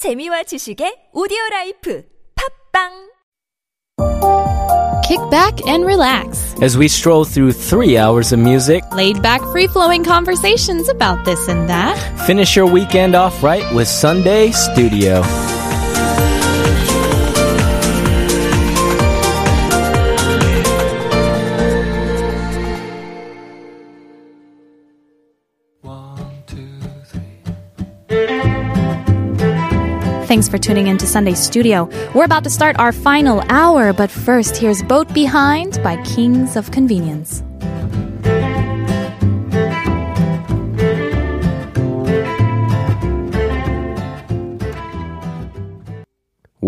재미와 지식의 오디오 라이프 팝빵 Kick back and relax. as we stroll through three hours of music. Laid back, free flowing conversations about this and that. Finish your weekend off right with Sunday Studio. Thanks for tuning in to Sunday Studio. We're about to start our final hour, but first, here's Boat Behind by Kings of Convenience.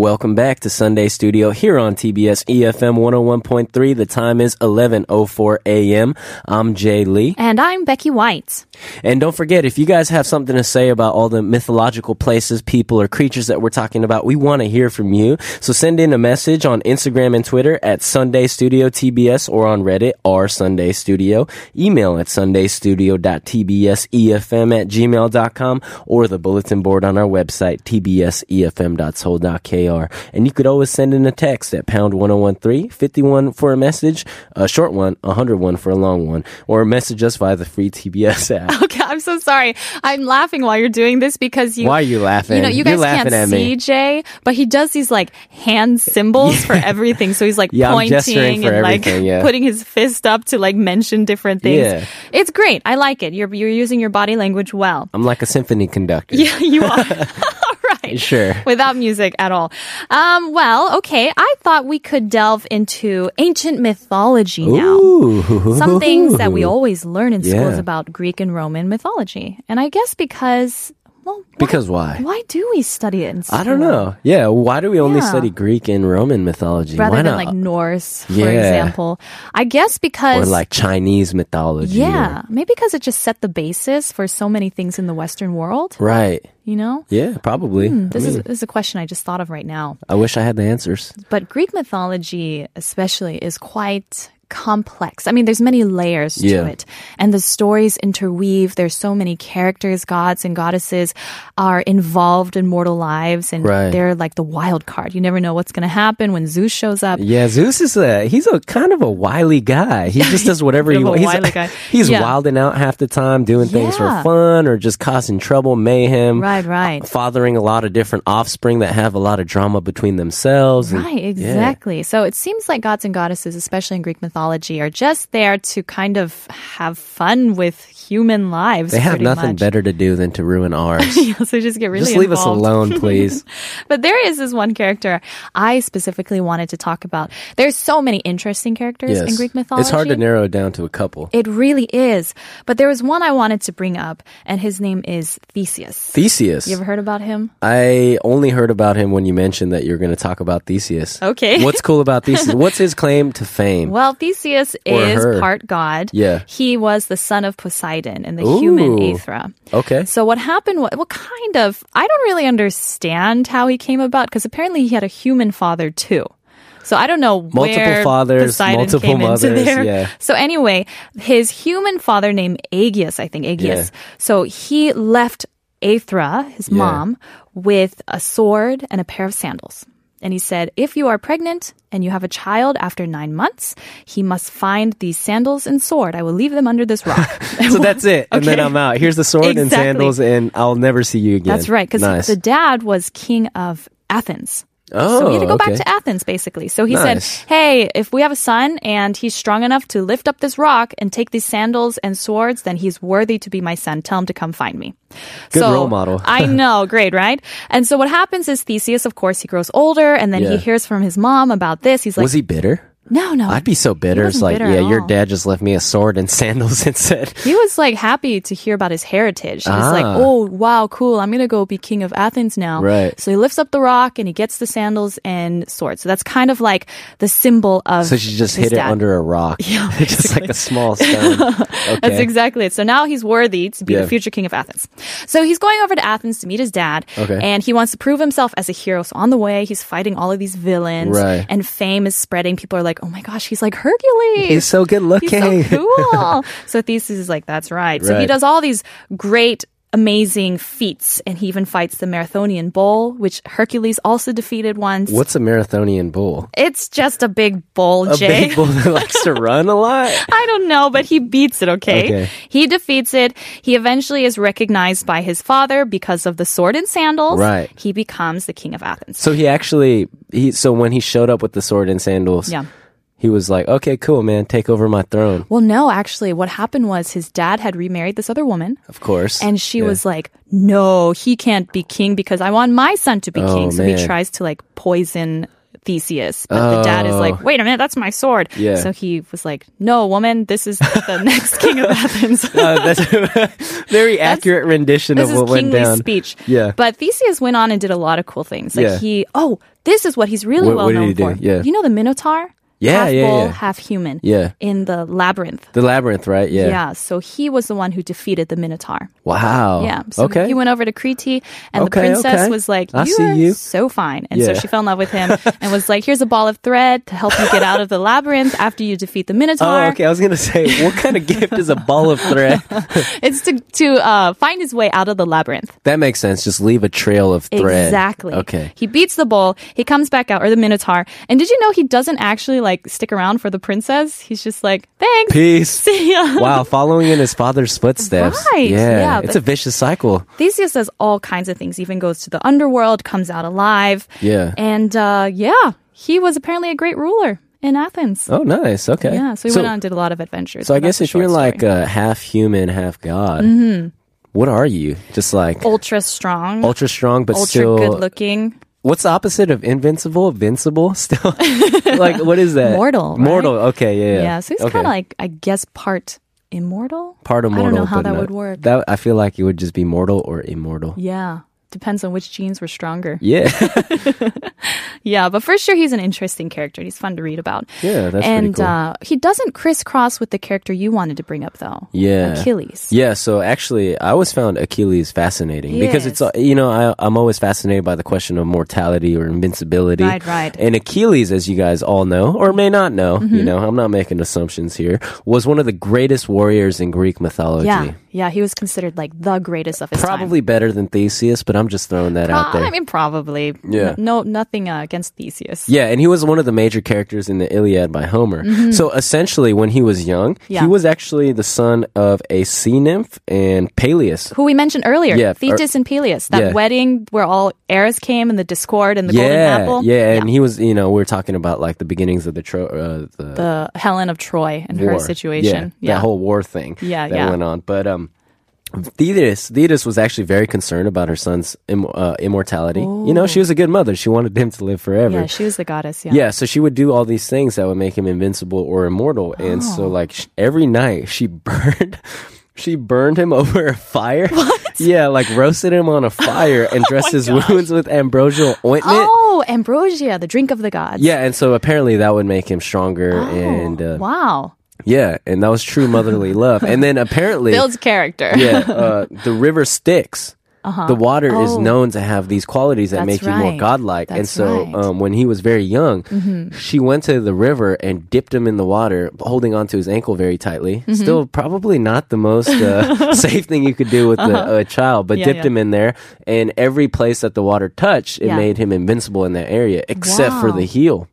Welcome back to Sunday Studio here on TBS EFM 101.3. The time is 11:04 a.m. I'm Jay Lee. And I'm Becky White. And don't forget, if you guys have something to say about all the mythological places, people, or creatures that we're talking about, we want to hear from you. So send in a message on Instagram and Twitter at Sunday Studio TBS or on Reddit r Sunday Studio. Email at sundaystudio.tbsefm at gmail.com or the bulletin board on our website, tbsefm.seoul.kr. And you could always send in a text at pound 1013, 51 for a message, a short one, 101 for a long one, or message us via the free TBS app. Okay, I'm so sorry. I'm laughing while you're doing this because you. Why are you laughing? You know, you guys can't at see me. Jay, but he does these like hand symbols for everything. So he's like Yeah, pointing and like yeah. putting his fist up to like mention different things. Yeah. It's great. I like it. You're you're using your body language well. I'm like a symphony conductor. Yeah, you are. right. Sure. Without music at all. Um, well, okay. I thought we could delve into ancient mythology now. Ooh. Some things that we always learn in schools Yeah. about Greek and Roman mythology. And I guess because, well, why, Because why? why do we study it? I don't know. Yeah, why do we only Yeah. study Greek and Roman mythology? Rather why than not? like Norse, for Yeah. example. I guess because or like Chinese mythology. yeah, maybe because it just set the basis for so many things in the Western world, right. you know? Yeah, probably. Hmm, This I, is, this is a question I just thought of right now. I wish I had the answers. But Greek mythology, especially, is quite complex. I mean, there's many layers to it, and the stories interweave. There's so many characters, gods and goddesses are involved in mortal lives, and Right. they're like the wild card. You never know what's going to happen when Zeus shows up. Yeah, Zeus is a he's a kind of a wily guy. He just does whatever he wants. He's, guy. he's Yeah. wilding out half the time, doing things for fun or just causing trouble, mayhem. Right, right. Uh, fathering a lot of different offspring that have a lot of drama between themselves. and- Right, yeah. exactly. So it seems like gods and goddesses, especially in Greek mythology, are just there to kind of have fun with human lives. They have nothing much. better to do than to ruin ours. Yeah, so just get really just leave us alone, please. But there is this one character I specifically wanted to talk about. There's so many interesting characters in Greek mythology. It's hard to narrow it down to a couple. It really is. But there was one I wanted to bring up, and his name is Theseus. Theseus. You ever heard about him? I only heard about him when you mentioned that you're going to talk about Theseus. Okay. What's cool about Theseus? What's his claim to fame? Well, Theseus Or is her. part god. Yeah. He was the son of Poseidon and the Ooh. human Aethra. okay. So what happened? What, what kind of? I don't really understand how he came about because apparently he had a human father too. So I don't know Multiple fathers, Poseidon multiple mothers, yeah. So anyway, his human father named Aegeus, I think Aegeus. Yeah. So he left Aethra, his Yeah. mom, with a sword and a pair of sandals. And he said, if you are pregnant and you have a child after nine months, he must find these sandals and sword. I will leave them under this rock. So that's it. And then I'm out. Here's the sword and sandals, and I'll never see you again. That's right, because nice. the dad was king of Athens. Oh, so he had to oh, go back to Athens, basically. So he Nice. said, Hey, if we have a son and he's strong enough to lift up this rock and take these sandals and swords, then he's worthy to be my son. Tell him to come find me. Good so, role model. I know, great, right? And so what happens is Theseus, of course, he grows older and then he hears from his mom about this. He's like, Was he bitter? No, no. I'd be so bitter. It's like, bitter yeah, your all. dad just left me a sword and sandals and said. He was like happy to hear about his heritage. He's like, Ah. oh, wow, cool. I'm going to go be king of Athens now. Right. So he lifts up the rock and he gets the sandals and sword. So that's kind of like the symbol of. So she just hid it under a rock. Yeah, just like a small stone. Okay. That's exactly it. So now he's worthy to be Yeah. the future king of Athens. So he's going over to Athens to meet his dad. Okay. And he wants to prove himself as a hero. So on the way, he's fighting all of these villains. Right. And fame is spreading. People are like, oh my gosh, he's like Hercules. He's so good He's looking. so cool. so Theseus is like, that's right. So he does all these great amazing feats, and he even fights the Marathonian Bull, which Hercules also defeated once. What's a marathonian bull? It's just a big bull, A Jay. big bull that likes to run a lot. I don't know, but he beats it, okay? Okay. He defeats it. He eventually is recognized by his father because of the sword and sandals. Right. He becomes the king of Athens. So he actually he so when he showed up with the sword and sandals, Yeah. He was like, "Okay, cool, man, take over my throne." Well, no, actually, what happened was his dad had remarried this other woman. Of course. And she Yeah. was like, no, he can't be king because I want my son to be Oh, king. So he tries to like poison Theseus. But the dad is Oh. like, wait a minute, that's my sword. Yeah. So he was like, no, woman, this is the next king of Athens. Uh, that's a very accurate rendition of what went kingly down. speech. Yeah. But Theseus went on and did a lot of cool things. Like Yeah. he, oh, this is what he's really What- well what known for. Yeah. You know the Minotaur? Yeah, half yeah, bull, yeah. half human. Yeah. In the labyrinth. The labyrinth, right? Yeah. Yeah. So he was the one who defeated the Minotaur. Wow. Yeah. So okay. he went over to Crete, and the princess okay. was like, I "You see are you." so fine." And Yeah. so she fell in love with him and was like, "Here's a ball of thread to help you get out of the labyrinth after you defeat the Minotaur. Oh, okay. I was gonna say, what kind of gift is a ball of thread? It's to to uh, find his way out of the labyrinth." That makes sense. Just leave a trail of thread. Exactly. Okay. He beats the bull. He comes back out, or the Minotaur. And did you know he doesn't actually like stick around for the princess? He's just like, "Thanks." Peace. See ya. wow, following in his father's footsteps. Right, Yeah. yeah, it's a vicious cycle. Theseus does all kinds of things. Even goes to the underworld, comes out alive. Yeah. And uh, yeah, he was apparently a great ruler in Athens. Oh, nice. Okay. Yeah, so he went on and did a lot of adventures. So I guess if you're like story. Mm-hmm. uh, half human, half god, what are you? Just like ultra strong, ultra strong, but ultra still. good looking, What's the opposite of invincible? Vincible? Still, like what is that? Mortal, right? Mortal. Okay. Yeah. yeah. Yeah. so he's okay. kind of like I guess part immortal. part immortal. I don't know how that not- would work. That I feel like it would just be mortal or immortal. Yeah, depends on which genes were stronger. Yeah. Yeah, but for sure he's an interesting character. He's fun to read about. Yeah, that's pretty and cool. uh, he doesn't crisscross with the character you wanted to bring up though. Yeah. Achilles. Yeah, so actually, I always found Achilles fascinating because it's, uh, you know, I, I'm always fascinated by the question of mortality or invincibility. Right, right. And Achilles, as you guys all know, or may not know, Mm-hmm. you know, I'm not making assumptions here, was one of the greatest warriors in Greek mythology. Yeah, yeah, he was considered like the greatest of his time. Probably better than Theseus, but I'm just throwing that out there. I mean, probably. Yeah. No, nothing uh, against Theseus. Yeah, and he was one of the major characters in the Iliad by Homer. So essentially, when he was young, Mm-hmm. Yeah. he was actually the son of a sea nymph and Peleus. Who we mentioned earlier, Yeah, Thetis and Peleus. That yeah. wedding where all heirs came and the discord and the golden apple. yeah, and he was, you know, we are talking about like the beginnings of the tro- uh, the, the Helen of Troy and war. her situation. Yeah, that whole war thing. Yeah, that yeah. went on. But um, Thetis, Thetis was actually very concerned about her son's Im- uh, immortality. You know, she was a good mother. She wanted him to live forever. Yeah, she was the goddess. Yeah. Yeah, so she would do all these things that would make him invincible or immortal. And Oh. so, like, sh- every night she burned. She burned him over a fire. What? Yeah, like roasted him on a fire and dressed his wounds with ambrosial ointment. Oh, ambrosia, the drink of the gods. Yeah, and so apparently that would make him stronger. Oh, and uh, wow. Yeah, and that was true motherly love. And then apparently, Builds character. yeah, uh, the river Styx. The water is Oh. known to have these qualities that That's make you more right. godlike. and so, right. Mm-hmm. um, when he was very young, she went to the river and dipped him in the water, holding onto his ankle very tightly. Mm-hmm. Still, probably not the most uh, safe thing you could do with a, a child, but Uh-huh. Yeah, dipped yeah. him in there. And every place that the water touched, it Yeah. made him invincible in that area, except for the heel.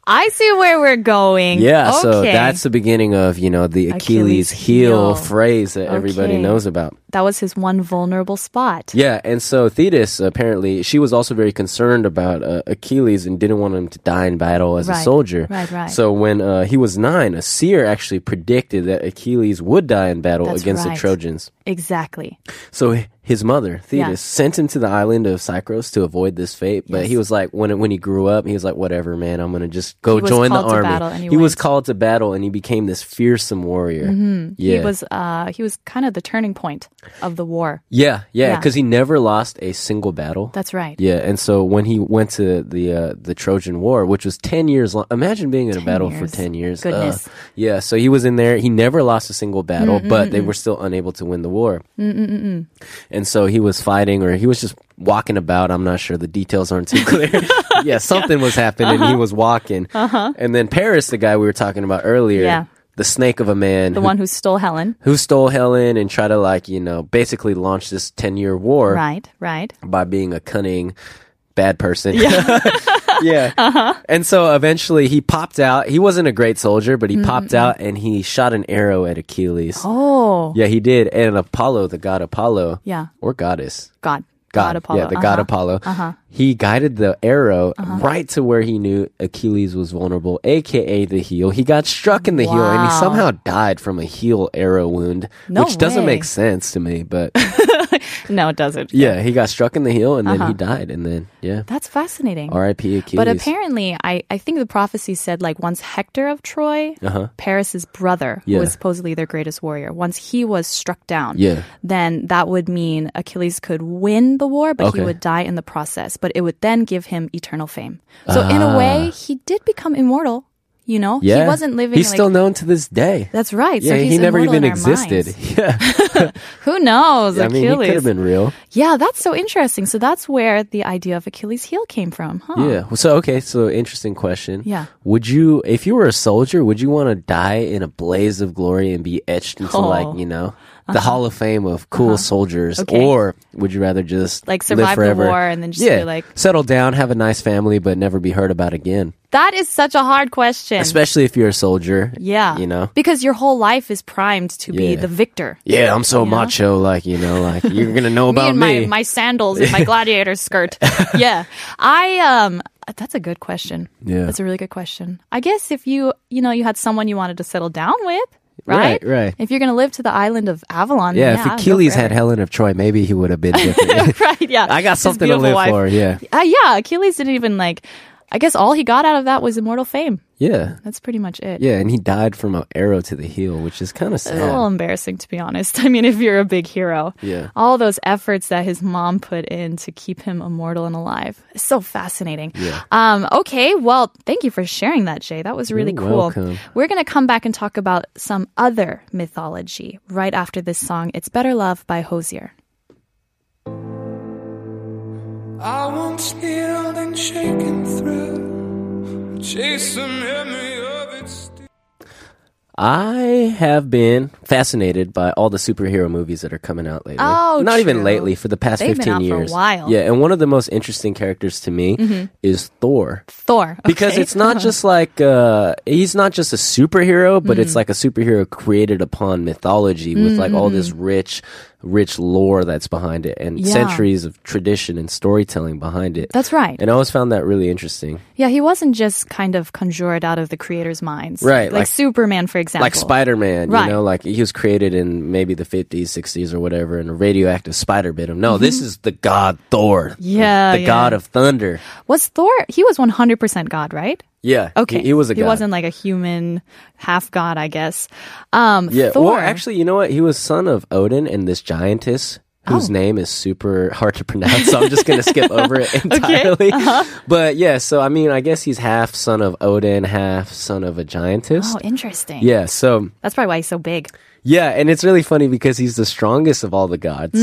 I see where we're going. Yeah, so that's the beginning of you know the Achilles, Achilles heel, heel. phrase that everybody knows about. that was his one vulnerable spot. Yeah, and so Thetis apparently she was also very concerned about uh, Achilles and didn't want him to die in battle as a soldier. right, right. So when uh, he was nine, a seer actually predicted that Achilles would die in battle That's against the. Trojans. Exactly. So his mother Thetis Yeah. sent him to the island of Cypros to avoid this fate. But Yes. he was like, when when he grew up, he was like, whatever, man, I'm gonna just go He join the army. and he was called to battle, and he became this fearsome warrior. Yeah. He was uh he was kind of the turning point of the war. Yeah, yeah, Yeah. because he never lost a single battle. That's right. Yeah, and so when he went to the uh, the Trojan War, which was ten years long, imagine being in a 10 battle for ten years. Goodness. Uh, yeah, so he was in there. He never lost a single battle, but they were still unable to win the war. And so he was fighting, or he was just walking about. I'm not sure. The details aren't too clear. yeah, something was happening. He was walking, and then Paris, the guy we were talking about earlier. Uh-huh. Yeah. the snake of a man The who, one who stole Helen. who stole Helen and tried to like you know basically launch this ten year war Right, right. by being a cunning bad person. Yeah. yeah. Uh-huh. And so eventually he popped out. He wasn't a great soldier, but he popped out and he shot an arrow at Achilles. Oh, Yeah, he did. And Apollo, the god Apollo, yeah. or goddess. God. God, Apollo. Yeah, the god Apollo. Uh-huh. He guided the arrow right to where he knew Achilles was vulnerable, aka the heel. He got struck in the heel and he somehow died from a heel arrow wound, No which doesn't make sense to me, but No, it doesn't. yeah, he got struck in the heel and then Uh-huh. he died and then yeah. That's fascinating. R.I.P. Achilles. But apparently, I, I think the prophecy said like once Hector of Troy, Uh-huh. Paris's brother, Yeah. who was supposedly their greatest warrior, once he was struck down, Yeah. then that would mean Achilles could win the war, but Okay. he would die in the process. But it would then give him eternal fame. So in a Ah. way, he did become immortal. You know, Yeah. he wasn't living. He's like, still known to this day. That's right. yeah, so he never even existed. minds. Yeah. Who knows? I mean, he Achilles. could have been real. Yeah, that's so interesting. So that's where the idea of Achilles' heel came from, huh? Yeah. So okay. So interesting question. Yeah. Would you, if you were a soldier, would you want to die in a blaze of glory and be etched into Oh. like you know the Hall of Fame of cool soldiers, Uh-huh. Okay. or would you rather just Like survive the war and then just yeah, be like- settle down, have a nice family, but never be heard about again? That is such a hard question. Especially if you're a soldier. yeah. You know. Because your whole life is primed to be the victor. Yeah, I'm so know? macho. Like you know, like you're gonna know me about and me. my, my sandals and my gladiator skirt. yeah. I um that's a good question. Yeah. That's a really good question. I guess if you you know you had someone you wanted to settle down with, right? Right, right. If you're gonna live to the island of Avalon, yeah, yeah, if Achilles had. Helen of Troy, maybe he would have been different. right, yeah. I got His something to live wife. for. Yeah, Uh, yeah, Achilles didn't even like I guess all he got out of that was immortal fame. yeah, That's pretty much it. yeah. And he died from an arrow to the heel, which is kind of It's a little embarrassing to be honest. I mean, if you're a big hero, Yeah. all those efforts that his mom put in to keep him immortal and alive, it's so fascinating. Yeah. Um, okay, well, thank you for sharing that, Jay. That was really You're cool. welcome. We're gonna come back and talk about some other mythology right after this song. It's Better Love by Hozier. I once kneeled and shaken through, chase the memory of it still. I have been fascinated by all the superhero movies that are coming out lately. Oh, not even lately, for the past They've been fifteen out for a years. while. Yeah, and one of the most interesting characters to me is Thor. Thor. because it's not just like uh he's not just a superhero but Mm-hmm. it's like a superhero created upon mythology with like all this Mm-hmm. rich rich lore that's behind it and Yeah. centuries of tradition and storytelling behind it That's right. and i always found that really interesting Yeah, he wasn't just kind of conjured out of the creator's minds. Right, Like, like- Superman, for example. like spider-man Right. you know like he was created in maybe the 50s 60s or whatever and a radioactive spider bit him no this is the god thor Mm-hmm. Yeah, the yeah. god of thunder Was Thor, he was 100% God, right? Yeah Okay. he, he was a He god wasn't like a human half god, I guess. Um, Yeah, Thor. or actually, you know what? He was son of Odin and this giantess whose Oh. name is super hard to pronounce, so I'm just gonna skip over it entirely. Uh-huh. But yeah, so I mean, I guess he's half son of Odin, half son of a giantess. Oh, interesting. Yeah, so That's probably why he's so big. yeah, and it's really funny because he's the strongest of all the gods,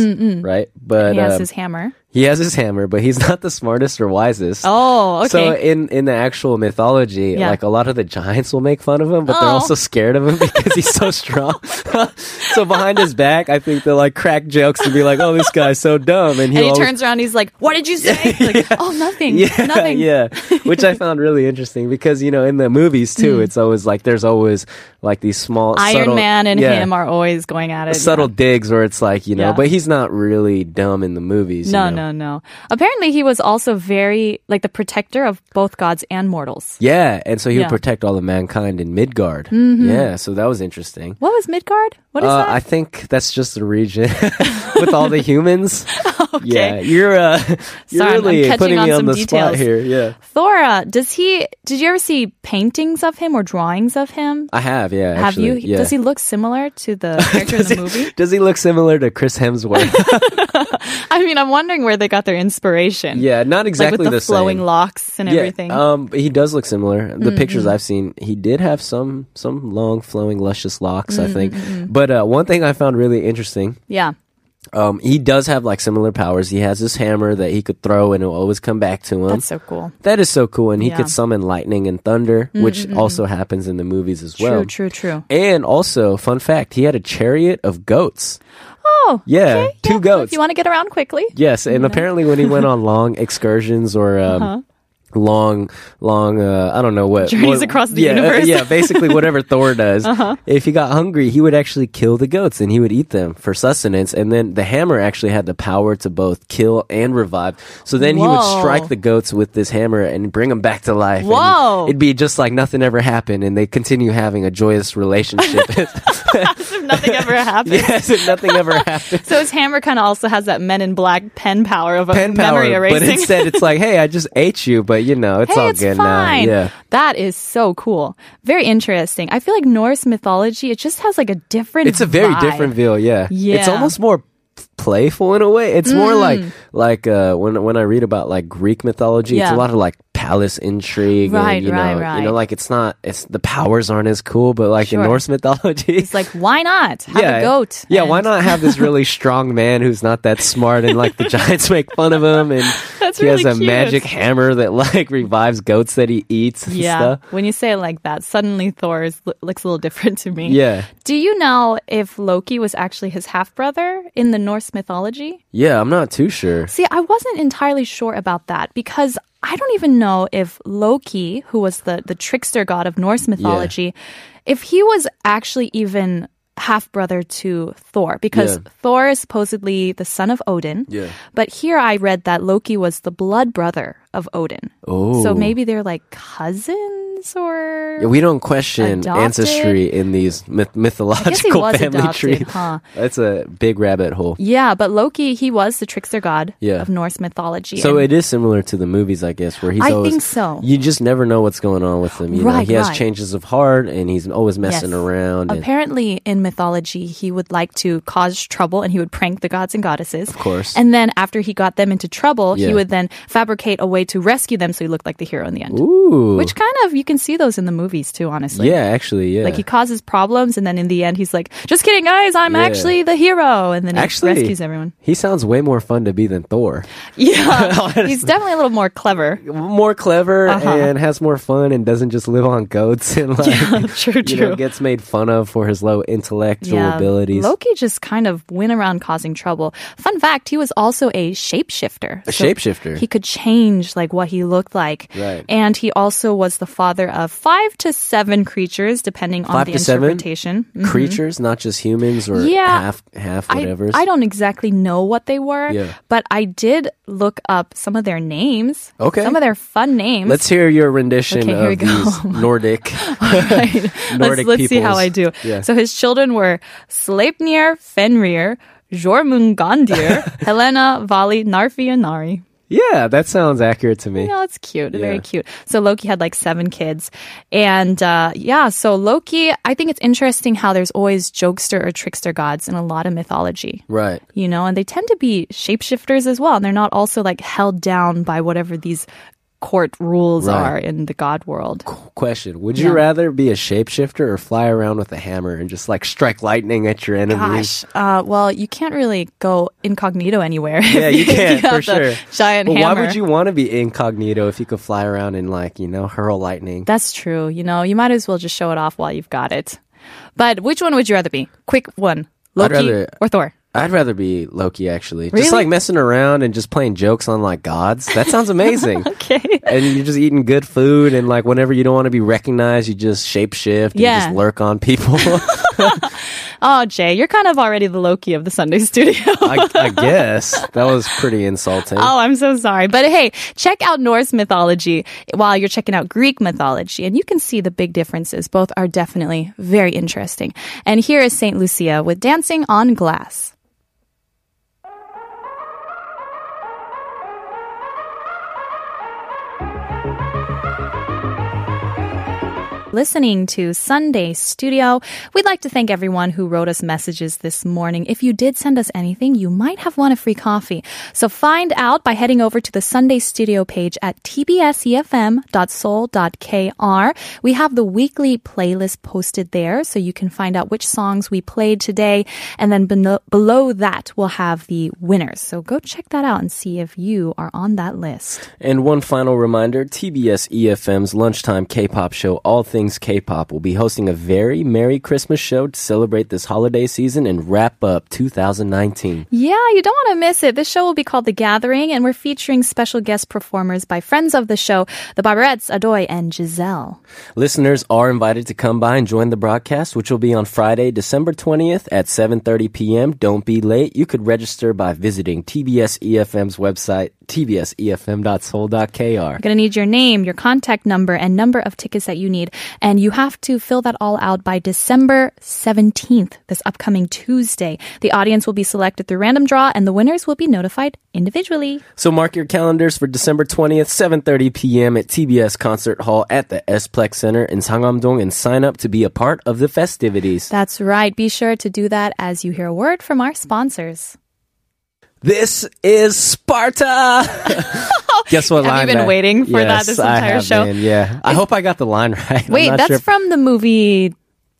right? But He has um, his hammer. He has his hammer, but he's not the smartest or wisest. Oh, okay. So in in the actual mythology, Yeah. like a lot of the giants will make fun of him, but they're Oh. also scared of him because he's so strong. so behind his back, I think they'll like crack jokes to be like, "Oh, this guy's so dumb," and, and he'll he always- turns around, he's like, "What did you say?" Like, "Oh, nothing, yeah, nothing." yeah, which I found really interesting because you know in the movies too, mm. it's always like there's always like these small. Iron subtle- Man and yeah, him are always going at it. subtle yeah. digs where it's like you know, Yeah. but he's not really dumb in the movies. you know? no, no. no. Apparently, he was also very like the protector of both gods and mortals. Yeah, and so he Yeah. would protect all of mankind in Midgard. Yeah, so that was interesting. What was Midgard? What is uh, that? I think that's just the region with all the humans. Yeah, you're uh, you're Sorry, really catching putting on me on some the details. spot here. Yeah, Thora, does he? Did you ever see paintings of him or drawings of him? I have. Yeah, Have actually, you? Yeah. Does he look similar to the character in the movie? Does he look similar to Chris Hemsworth? I mean, I'm wondering where they got their inspiration. yeah, not exactly like with the, the flowing same. locks and yeah, everything. Mm-hmm. um, he does look similar. The pictures I've seen, he did have some some long, flowing, luscious locks. I think. Mm-hmm. But uh, one thing I found really interesting yeah. Um, he does have like similar powers. He has this hammer that he could throw and it'll always come back to him. That's so cool. that is so cool. And he Yeah. could summon lightning and thunder, which also happens in the movies as well. True, true, true. And also, fun fact, he had a chariot of goats. Oh, Yeah, okay, two yeah. goats. If you want to get around quickly. Yes, and apparently when he went on long excursions or um, Uh-huh. Long, long, uh, I don't know what Journeys what- across the yeah, uh, universe. Uh-huh. yeah, basically whatever Thor does. If he got hungry, he would actually kill the goats and he would eat them for sustenance. And then the hammer actually had the power to both kill and revive. So then he would strike the goats with this hammer and bring them back to life. and Whoa. it'd be just like nothing ever happened, and they continue having a joyous relationship. if nothing ever happened. yes, if nothing ever happened. So his hammer kind of also has that Men in Black pen power of a pen power, memory but erasing. instead it's like, hey, I just ate you, but you know, it's hey, all it's good fine. now. Yeah. That is so cool. Very interesting. I feel like Norse mythology, it just has like a different It's a very vibe. different feel, yeah. It's Yeah. Mm. almost more playful in a way. It's more like like uh when when I read about like Greek mythology, it's Yeah. a lot of like palace intrigue Right, and you right, know, you know right. like it's not it's the powers aren't as cool, but like Sure. in Norse mythology It's like, why not? Have a goat. Yeah, why and- not have this really strong man who's not that smart and like the giants make fun of him and That's he has a cute. magic hammer that like revives goats that he eats and Yeah. stuff. When you say it like that, suddenly Thor is, looks a little different to me. Yeah. Do you know if Loki was actually his half brother in the Norse mythology? Yeah, I'm not too sure. See, I wasn't entirely sure about that because I don't even know if Loki, who was the, the trickster god of Norse mythology, if he was actually even half brother to Thor because Yeah. Thor is supposedly the son of Odin. Yeah. But here I read that Loki was the blood brother of Odin. Oh. So maybe they're like cousins or Yeah, we don't question Adopted? ancestry in these myth- mythological family adopted, trees. huh? That's a big rabbit hole. Yeah, but Loki, he was the trickster god Yeah. of Norse mythology. So it is similar to the movies, I guess, where he's I always. think so. You just never know what's going on with him. You know, Right, he has right. changes of heart, and he's always messing Yes. around. Apparently, in mythology, he would like to cause trouble and he would prank the gods and goddesses. Of course. And then after he got them into trouble, Yeah. he would then fabricate a way to rescue them so he looked like the hero in the end. Ooh, Which kind of, you can see those in the movies too, honestly. yeah, actually, yeah. Like he causes problems and then in the end he's like, just kidding guys, I'm Yeah. actually the hero. And then he Actually, rescues everyone. He sounds way more fun to be than Thor. Yeah. he's definitely a little more clever. More clever Uh-huh. and has more fun and doesn't just live on goats and like true, you know gets made fun of for his low intellectual abilities. Loki just kind of went around causing trouble. Fun fact, he was also a shapeshifter. A So shapeshifter. He could change like what he looked like. Right. And he also was the father of five to seven creatures, depending on the to seven? interpretation. Mhm. Creatures, not just humans or Yeah. half half whatever. I don't exactly know what they were, Yeah. but I did look up some of their names. Okay. Some of their fun names. Let's hear your rendition Okay, here we of go. these Nordic. Right. Nordic let's, let's see how. I do. Yeah. So his children were Sleipnir, Fenrir, Jormungandir, Helena, Vali, Narfi, and Nari. Yeah, that sounds accurate to me. No, it's cute. Yeah. Very cute. So Loki had like seven kids. And uh, yeah, so Loki, I think it's interesting how there's always jokester or trickster gods in a lot of mythology. Right. You know, and they tend to be shapeshifters as well. And they're not also like held down by whatever these court rules Right. are in the god world. Question: Would you Yeah. rather be a shapeshifter or fly around with a hammer and just like strike lightning at your enemies? Gosh, uh, well, you can't really go incognito anywhere. Yeah, you if can for sure. Giant But hammer. why would you want to be incognito if you could fly around and like you know hurl lightning? That's true. You know, you might as well just show it off while you've got it. But which one would you rather be? Quick one, Loki rather- or Thor? I'd rather be Loki actually. Really? Just like messing around and just playing jokes on like gods. That sounds amazing. Okay. and you're just eating good food and like whenever you don't want to be recognized, you just shapeshift and Yeah. just lurk on people. Oh, Jay, you're kind of already the Loki of the Sunday studio. I, I guess that was pretty insulting. Oh, I'm so sorry. But hey, check out Norse mythology while you're checking out Greek mythology, and you can see the big differences. Both are definitely very interesting. And here is St. Lucia with Dancing on Glass. Listening to Sunday Studio. We'd like to thank everyone who wrote us messages this morning. If you did send us anything, you might have won a free coffee. So find out by heading over to the Sunday Studio page at tbsefm.seoul.kr. We have the weekly playlist posted there, so you can find out which songs we played today. And then below, below that, we'll have the winners. So go check that out and see if you are on that list. And one final reminder TBS EFM's lunchtime K pop show, All Things K pop, will be hosting a very Merry Christmas show to celebrate this holiday season and wrap up 2019. Yeah, you don't want to miss it. This show will be called The Gathering, and we're featuring special guest performers by friends of the show, the Barberettes, Adoy, and Giselle. Listeners are invited to come by and join the broadcast, which will be on Friday, December 20th at 7.30 p.m. Don't be late. You could register by visiting TBS EFM's website, tbsefm.seoul.kr. You're going to need your name, your contact number, and number of tickets that you need. And you have to fill that all out by December 17th, this upcoming Tuesday. The audience will be selected through random draw, and the winners will be notified individually. So mark your calendars for December 20th, 7.30 p.m. at TBS Concert Hall at the S-Plex Center in Sangam-dong and sign up to be a part of the festivities. That's right. Be sure to do that as you hear a word from our sponsors. This is Sparta. Guess what Have you line? been that- waiting for that Yes, this I entire have show? yeah, I hope I got the line right. Wait, that's sure. from the movie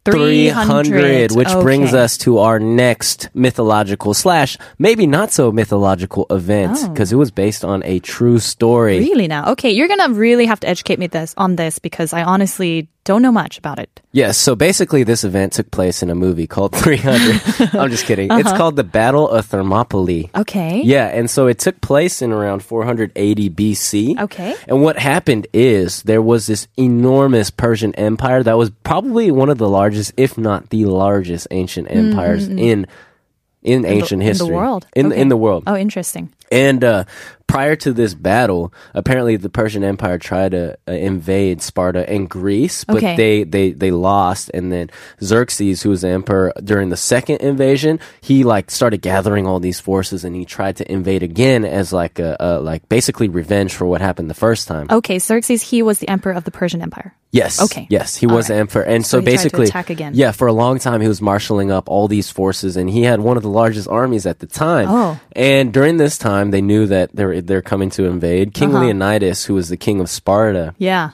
300, 300, which brings us to our next mythological slash maybe not so mythological event Oh. because it was based on a true story. Really now? Okay, you're gonna really have to educate me this on this because I honestly don't know much about it. Yes, so basically this event took place in a movie called 300. I'm just kidding. It's called the Battle of Thermopylae. Uh-huh. Okay. Yeah, and so it took place in around 480 BC. Okay. And what happened is there was this enormous Persian empire that was probably one of the largest, if not the largest, ancient empires in in ancient Mm-hmm. in the world. In Okay. in the world. Oh, interesting. And uh, prior to this battle, apparently the Persian Empire tried to uh, invade Sparta and Greece, but Okay. they, they they lost. And then Xerxes, who was the emperor during the second invasion, he like started gathering all these forces and he tried to invade again as like a, a like basically revenge for what happened the first time. Okay, Xerxes, he was the emperor of the Persian Empire. Yes. Okay. Yes, he All was the emperor, and So so, he tried to basically, attack again. yeah, for a long time he was marshaling up all these forces, and he had one of the largest armies at the time. Oh. And during this time, they knew that they're they're coming to invade. King Uh-huh. Leonidas, who was the king of Sparta, Yeah.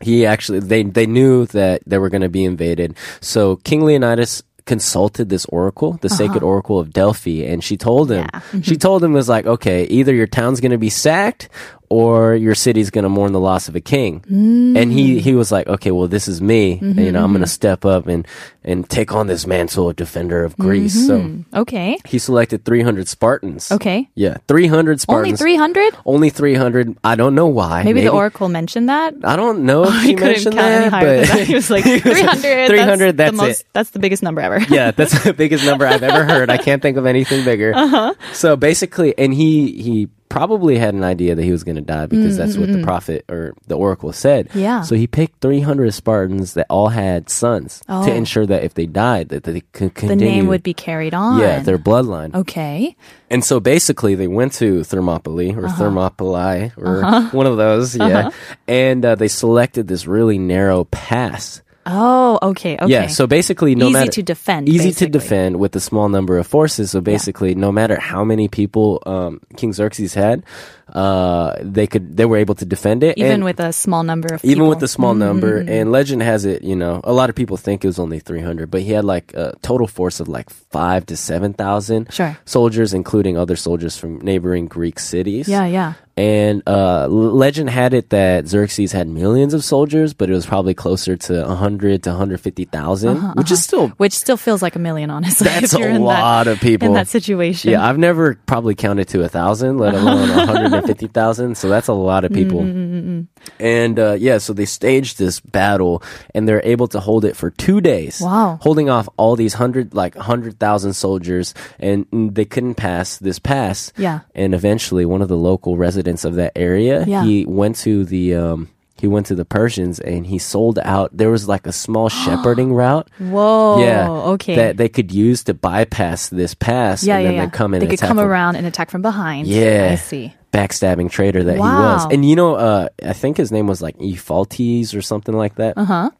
he actually they they knew that they were going to be invaded. So King Leonidas consulted this oracle, the sacred oracle of Delphi, and she told him Uh-huh. Yeah. she told him was like, okay, either your town's going to be sacked or your city's going to mourn the loss of a king. Mm. And he he was like, okay, well this is me. Mm-hmm, you know, I'm going to step up and and take on this mantle of defender of Greece. So Okay. he selected 300 Spartans. Mm-hmm. Okay. Yeah, 300 Spartans. Only 300? Only 300. I don't know why. Maybe, the oracle mentioned that. I don't know if he couldn't mentioned count that, higher but than that. He was like 300. 300, That's, that's the most, it. That's the biggest number ever. yeah, that's the biggest number I've ever heard. I can't think of anything bigger. Uh-huh. So basically, and he he probably had an idea that he was going to die because that's what the prophet or the oracle said. Yeah. So he picked 300 Spartans that all had sons Oh. to ensure that if they died, that they could continue. the name would be carried on. yeah, their bloodline. Okay. And so basically, they went to Thermopylae or Uh-huh. Thermopylae or one of those, yeah. And uh, they selected this really narrow pass. Oh, okay. Okay. Yeah, so basically, no Easy matter to defend, easy basically. to defend with a small number of forces. So basically, no matter how many people um, King Xerxes had, uh, they could they were able to defend it. even and with a small number of even people. with a small Mm-hmm, number. And legend has it, you know, a lot of people think it was only three hundred, but he had like a total force of like five to seven thousand Sure. soldiers, including other soldiers from neighboring Greek cities. Yeah, yeah. And uh, legend had it that Xerxes had millions of soldiers, but it was probably closer to 100 to 150,000, uh-huh, which is uh-huh. still Which still feels like a million, honestly. That's a lot that, of people. in that situation. yeah, I've never probably counted to a thousand, let alone 150,000. So that's a lot of people. Mm, mm, mm, and uh, yeah, so they staged this battle, and they're able to hold it for two days. Wow. holding off all these hundred, like hundred thousand soldiers, and they couldn't pass this pass. Yeah. and eventually, one of the local residents of that area, Yeah. he went to the. Um, he went to the Persians and he sold out. There was like a small shepherding route. Whoa. Yeah. Okay. That they could use to bypass this pass. yeah, and yeah, then yeah. they come in they could come from- around and attack from behind. Yeah. I see. Backstabbing traitor that he was. And you know, uh, I think his name was like Ephaltes or something like that. Uh huh.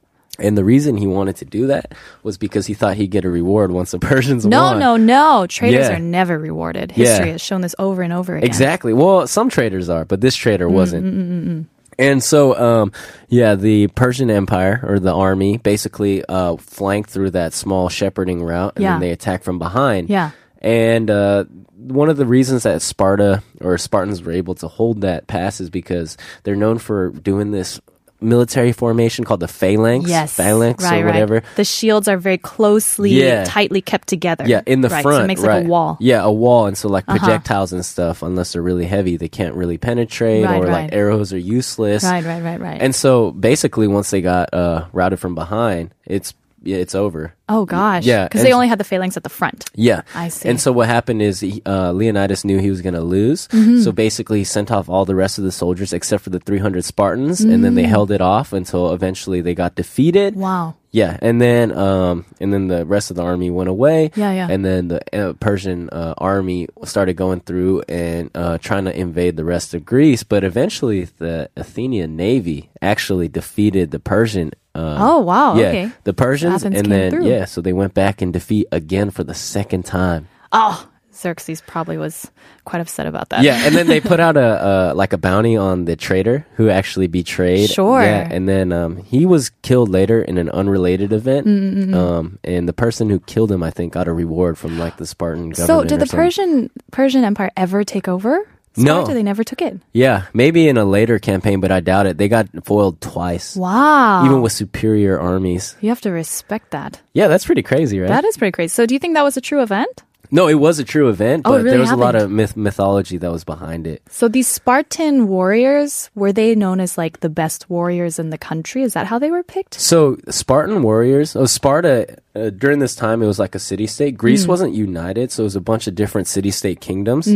And the reason he wanted to do that was because he thought he'd get a reward once the Persians No, won. no, no. Traders Yeah. are never rewarded. Yeah. History has shown this over and over again. Exactly. Well, some traders are, but this trader Mm, wasn't. And so, um, yeah, the Persian Empire or the army basically uh, flanked through that small shepherding route, and Yeah. then they attacked from behind. Yeah. And uh, one of the reasons that Sparta or Spartans were able to hold that pass is because they're known for doing this military formation called the phalanx, Yes. phalanx right, or whatever. Right. The shields are very closely, Yeah. tightly kept together. Yeah, in the right. front. So it makes right. like a wall. Uh-huh. Yeah, a wall. And so, like, projectiles and stuff, unless they're really heavy, they can't really penetrate, or like arrows are useless. Right, right, right, right. And so, basically, once they got uh, routed from behind, it's it's over. oh gosh. Yeah, Because they only had the phalanx at the front. Yeah. I see. And so what happened is he, uh, Leonidas knew he was going to lose. Mm-hmm. So basically he sent off all the rest of the soldiers except for the 300 Spartans. And then they Mm. held it off until eventually they got defeated. Wow. Yeah. And then, um, and then the rest of the army went away. Yeah, yeah. And then the uh, Persian uh, army started going through and uh, trying to invade the rest of Greece. But eventually the Athenian navy actually defeated the Persian. Uh, Oh, wow, Yeah, okay. the Persians, Athens and then through. yeah, so they went back in defeat again for the second time. Oh, Xerxes probably was quite upset about that. Yeah, and then they put out a, a like a bounty on the traitor who actually betrayed. Sure. Yeah, and then um, he was killed later in an unrelated event. Mm, Um, and the person who killed him, I think, got a reward from like the Spartan government. So did the. Persian Persian Empire ever take over? No. They never took it. Yeah, maybe in a later campaign, but I doubt it. They got foiled twice, Wow. even with superior armies. you have to respect that. Yeah, that's pretty crazy, right? That is pretty crazy. So do you think that was a true event? No, it was a true event, Oh, but it really there was a lot of myth mythology that was behind it. So these Spartan warriors, were they known as like the best warriors in the country? Is that how they were picked? So Spartan warriors, oh Sparta uh, during this time it was like a city state. Greece Mm. wasn't united, so it was a bunch of different city state kingdoms.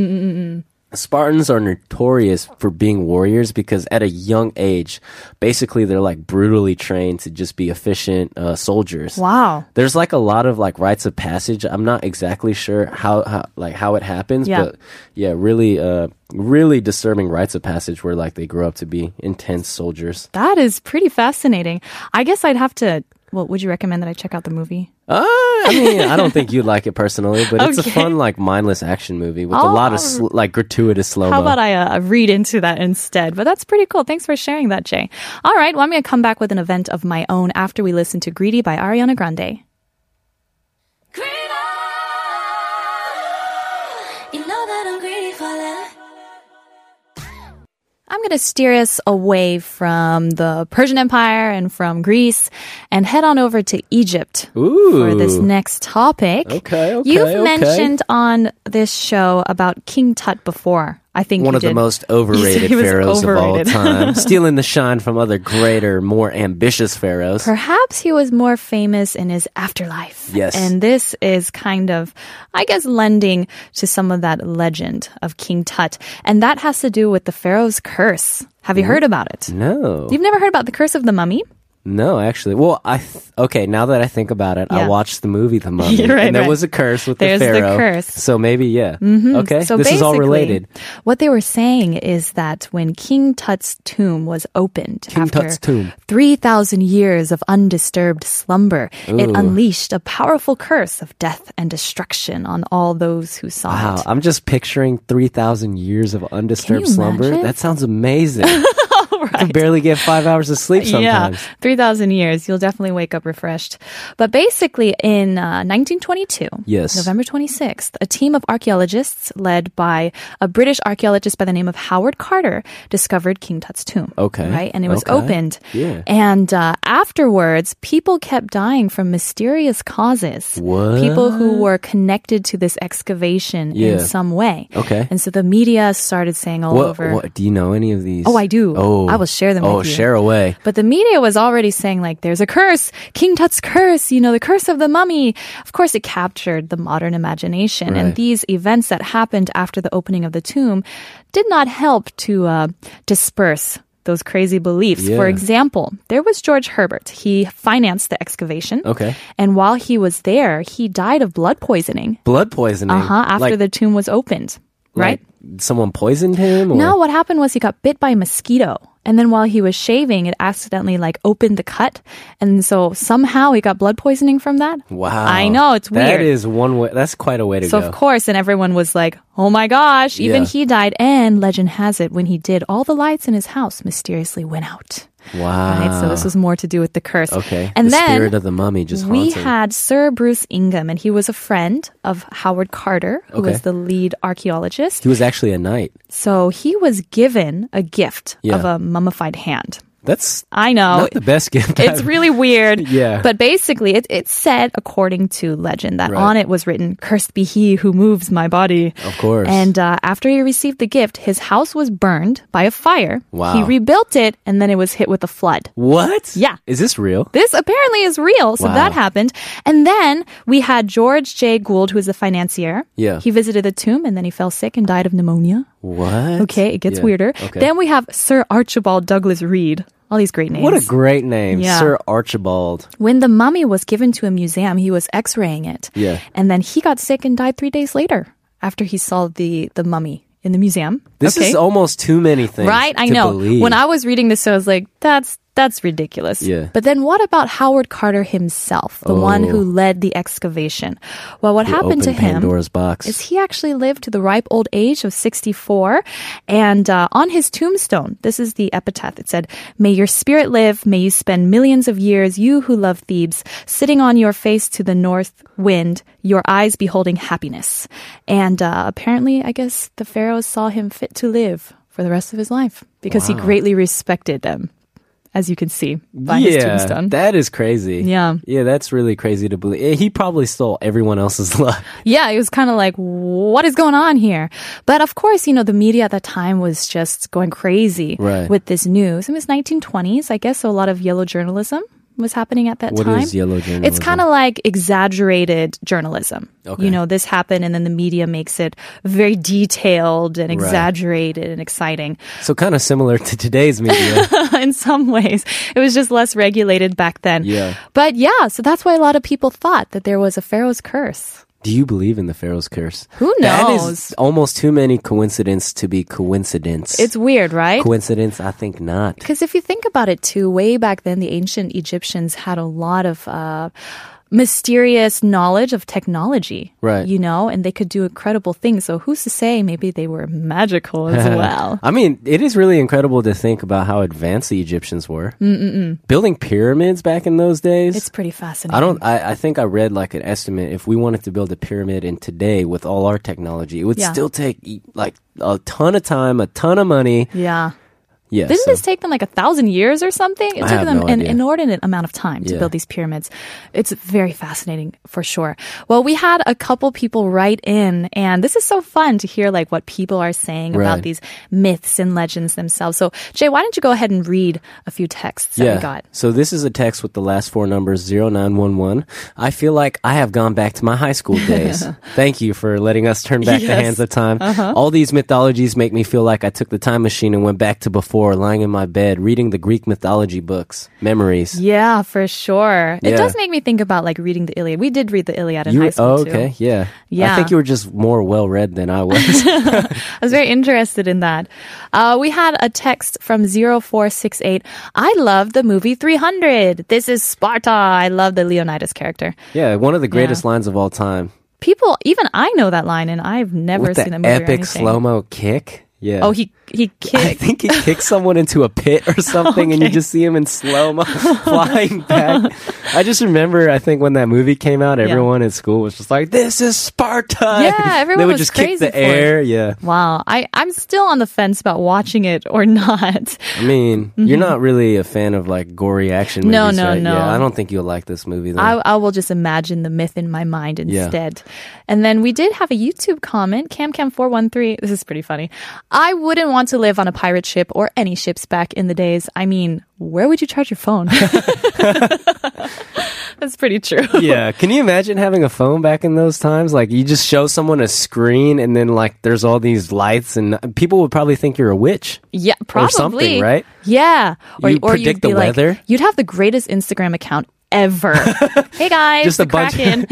Spartans are notorious for being warriors because at a young age, basically they're like brutally trained to just be efficient uh, soldiers. Wow. There's like a lot of like rites of passage. I'm not exactly sure how, how like how it happens, Yeah. but yeah, really uh really disturbing rites of passage where like they grow up to be intense soldiers. That is pretty fascinating. I guess I'd have to. Well, would you recommend that I check out the movie? Uh, I mean, I don't think you'd like it personally, but it's Okay. a fun, like, mindless action movie with a Oh, lot of, sl- like, gratuitous slow. How about I uh, read into that instead? But that's pretty cool. Thanks for sharing that, Jay. All right, well, I'm going to come back with an event of my own after we listen to Greedy by Ariana Grande. I'm going to steer us away from the Persian Empire and from Greece and head on over to Egypt Ooh. for this next topic. Okay, okay, You've okay. mentioned on this show about King Tut before. I think One of the most overrated said he was pharaohs of all time, stealing the shine from other greater, more ambitious pharaohs. Perhaps he was more famous in his afterlife. Yes. And this is kind of, I guess, lending to some of that legend of King Tut. And that has to do with the Pharaoh's curse. Have you mm-hmm. heard about it? no, You've never heard about the curse of the mummy? No, actually. Well, I th- okay. Now that I think about it, I watched the movie The Mummy, right, and there right. was a curse with There's the the curse. So maybe, yeah. Mm-hmm. Okay, So this is all basically, related. What they were saying is that when King Tut's tomb was opened King after Tut's tomb. 3,000 years of undisturbed slumber, it unleashed a powerful curse of death and destruction on all those who saw Wow, it. Wow, I'm just picturing 3,000 years of undisturbed slumber. imagine? That sounds amazing. I can barely get five hours of sleep sometimes. Yeah, 3,000 years. You'll definitely wake up refreshed. But basically, in uh, 1922, Yes. November 26th, a team of archaeologists led by a British archaeologist by the name of Howard Carter discovered King Tut's tomb. Okay. Right? And it was Okay. opened. Yeah. And uh, afterwards, people kept dying from mysterious causes. What? People who were connected to this excavation in some way. Okay. And so the media started saying all What, over. what, do you know any of these? Oh, I do. Oh. I will share them Oh, with you. share away. But the media was already saying like, there's a curse, King Tut's curse, you know, the curse of the mummy. Of course, it captured the modern imagination. And these events that happened after the opening of the tomb did not help to uh, disperse those crazy beliefs. For example, there was George Herbert. He financed the excavation. Okay. And while he was there, he died of blood poisoning. Blood poisoning. Uh huh. After like, the tomb was opened. Right? Like, someone poisoned him? Or? No, what happened was he got bit by a mosquito. And then while he was shaving, it accidentally like opened the cut. And so somehow he got blood poisoning from that. Wow. I know, it's weird. That is one way. That's quite a way to So go. So of course, and everyone was like, "Oh my gosh!" Even Yeah. he died. And legend has it, when he did, all the lights in his house mysteriously went out. Wow. Right, so this was more to do with the curse. Okay. and the then spirit of the mummy just we haunts him. had Sir Bruce Ingham, and he was a friend of Howard Carter, who Okay. was the lead archaeologist. He was actually a knight. So he was given a gift Yeah. of a mummified hand. That's I know. not the best gift. It's I've- really weird. Yeah. But basically, it, it's said, according to legend, that Right. on it was written, Cursed be he who moves my body. Of course. And uh, after he received the gift, his house was burned by a fire. Wow. He rebuilt it, and then it was hit with a flood. what? Yeah. Is this real? This apparently is real. So Wow. that happened. And then we had George J. Gould, who is a financier. Yeah. He visited the tomb and then he fell sick and died of pneumonia. What? Okay, it gets Yeah. weirder. Okay. Then we have Sir Archibald Douglas Reid. All these great names. what a great name, Yeah. Sir Archibald. When the mummy was given to a museum, he was x-raying it. Yeah. And then he got sick and died three days later after he saw the, the mummy in the museum. This okay. is almost too many things. Right? I know. believe. When I was reading this, I was like, that's that's ridiculous. Yeah. But then what about Howard Carter himself, the one who Oh. led the excavation? Well, what You happened to him Pandora's box. is he actually lived to the ripe old age of 64. And uh, on his tombstone, this is the epitaph. It said, May your spirit live. May you spend millions of years, you who love Thebes, sitting on your face to the north wind, your eyes beholding happiness. And uh, apparently, I guess the pharaohs saw him fit to live for the rest of his life because he greatly respected them, as you can see by his yeah, tombstone. that is crazy. Yeah. yeah, that's really crazy to believe. He probably stole everyone else's luck. Yeah, it was kind of like, what is going on here? But of course, you know, the media at that time was just going crazy Right. with this news. It was 1920s, I guess, so a lot of yellow journalism was happening at that What time. is yellow journalism? It's kind of like exaggerated journalism. Okay. You know, this happened and then the media makes it very detailed and exaggerated and exciting. so kind of similar to today's media. in some ways. It was just less regulated back then. Yeah. But yeah, so that's why a lot of people thought that there was a Pharaoh's curse. Do you believe in the Pharaoh's curse? Who knows? is almost too many coincidence to be coincidence. It's weird, right? coincidence. I think not. Because if you think about it too, way back then, the ancient Egyptians had a lot of uh, mysterious knowledge of technology. Right. You know, and they could do incredible things. So who's to say maybe they were magical as well? I mean, it is really incredible to think about how advanced the Egyptians were. Mm-mm-mm. Building pyramids back in those days. It's pretty fascinating. I don't. I, I think I read like an estimate. If we wanted to build a pyramid in today with all our technology, it would Yeah. still take like a ton of time, a ton of money. Yeah. Yeah. Didn't so- this take them like a thousand years or something? It I took them no an idea. inordinate amount of time to Yeah. build these pyramids. It's very fascinating for sure. Well, we had a couple people write in, and this is so fun to hear like what people are saying about these myths and legends themselves. So, Jay, why don't you go ahead and read a few texts that yeah. we got? So this is a text with the last four numbers 0911. I feel like I have gone back to my high school days. Thank you for letting us turn back the Yes. Uh-huh. hands of time. All these mythologies make me feel like I took the time machine and went back to before, lying in my bed, reading the Greek mythology books. Memories. Yeah, for sure. It does make me think about like reading the Iliad. We did read the Iliad in You high school oh, too. okay, yeah. Yeah. I think you were just more well read than I was. I was very interested in that. Uh, we had a text from 0468. I love the movie 300. This is Sparta. I love the Leonidas character. yeah, one of the greatest lines of all time. People, even I know that line, and I've never With seen the movie. epic slow mo kick. Yeah. Oh, he he I think he kicks someone into a pit or something, and you just see him in slow mo flying back. I just remember, I think when that movie came out, everyone at school was just like, "This is Sparta!" Yeah, everyone they would was just kick crazy the for it. air. Yeah, Wow, I I'm still on the fence about watching it or not. I mean, you're not really a fan of like gory action movies, Mm-hmm. No, no, right? no. Yeah, I don't think you'll like this movie. Then. I, I will just imagine the myth in my mind Yeah. instead. And then we did have a YouTube comment, CamCam413. This is pretty funny. I wouldn't want to live on a pirate ship or any ships back in the days. I mean, where would you charge your phone? That's pretty true. yeah, can you imagine having a phone back in those times? Like you just show someone a screen, and then like there's all these lights, and people would probably think you're a witch. Yeah, probably. something, right? Yeah. You or predict the like- weather? You'd have the greatest Instagram account ever. hey guys, Just a bunch- Kraken.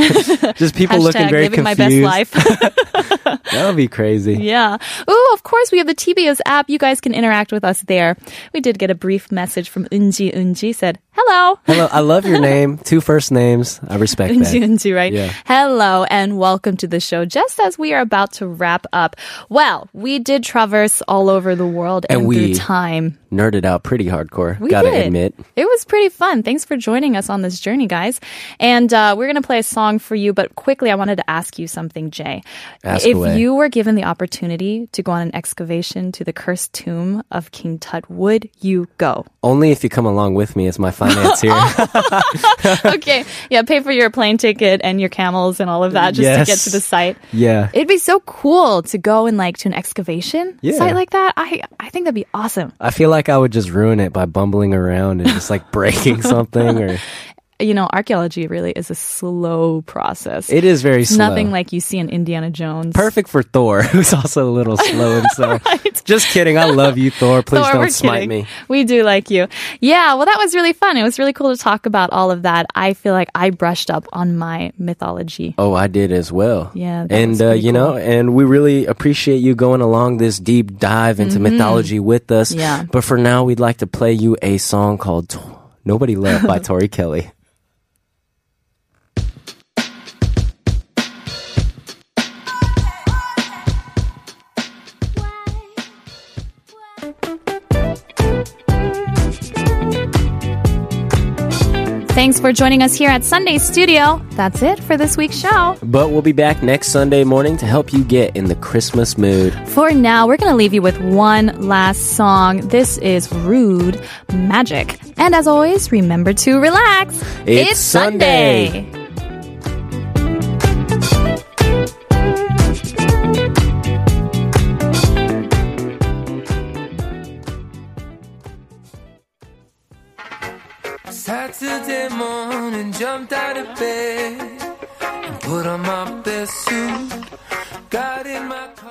Just people looking very living confused. my best life. That would be crazy. Yeah. Oh, of course, we have the TBS app. You guys can interact with us there. We did get a brief message from Unji. Unji said, hello. Hello, I love your name. Two first names. I respect that. Unji, right? Yeah. Hello and welcome to the show. Just as we are about to wrap up, well, we did traverse all over the world and, And we- through time. Nerded out pretty hardcore. We Gotta did. admit. It was pretty fun. Thanks for joining us on this journey, guys. And uh, we're to play a song for you, but quickly, I wanted to ask you something, Jay. Ask if away. you were given the opportunity to go on an excavation to the cursed tomb of King Tut, would you go? Only if you come along with me as my financier. okay. Yeah, pay for your plane ticket and your camels and all of that just to get to the site. yeah. It'd be so cool to go and like to an excavation Yeah. site like that. I I think that'd be awesome. I feel like I would just ruin it by bumbling around and just like breaking something or You know, archaeology really is a slow process. it is very It's slow. nothing like you see in Indiana Jones. perfect for Thor, who's also a little slow and so. Just kidding. I love you, Thor. Please Thor, don't smite kidding. me. We do like you. Yeah, well, that was really fun. It was really cool to talk about all of that. I feel like I brushed up on my mythology. Oh, I did as well. Yeah, and uh, you know, and we really appreciate you going along this deep dive into mythology with us. Mm-hmm. Yeah. But for now, we'd like to play you a song called "Nobody Left" by Tori Kelly. Thanks for joining us here at Sunday Studio. That's it for this week's show. But we'll be back next Sunday morning to help you get in the Christmas mood. For now, we're going to leave you with one last song. This is Rude Magic. And as always, remember to relax. It's Sunday. Today morning, jumped out of bed and put on my best suit. Got in my car.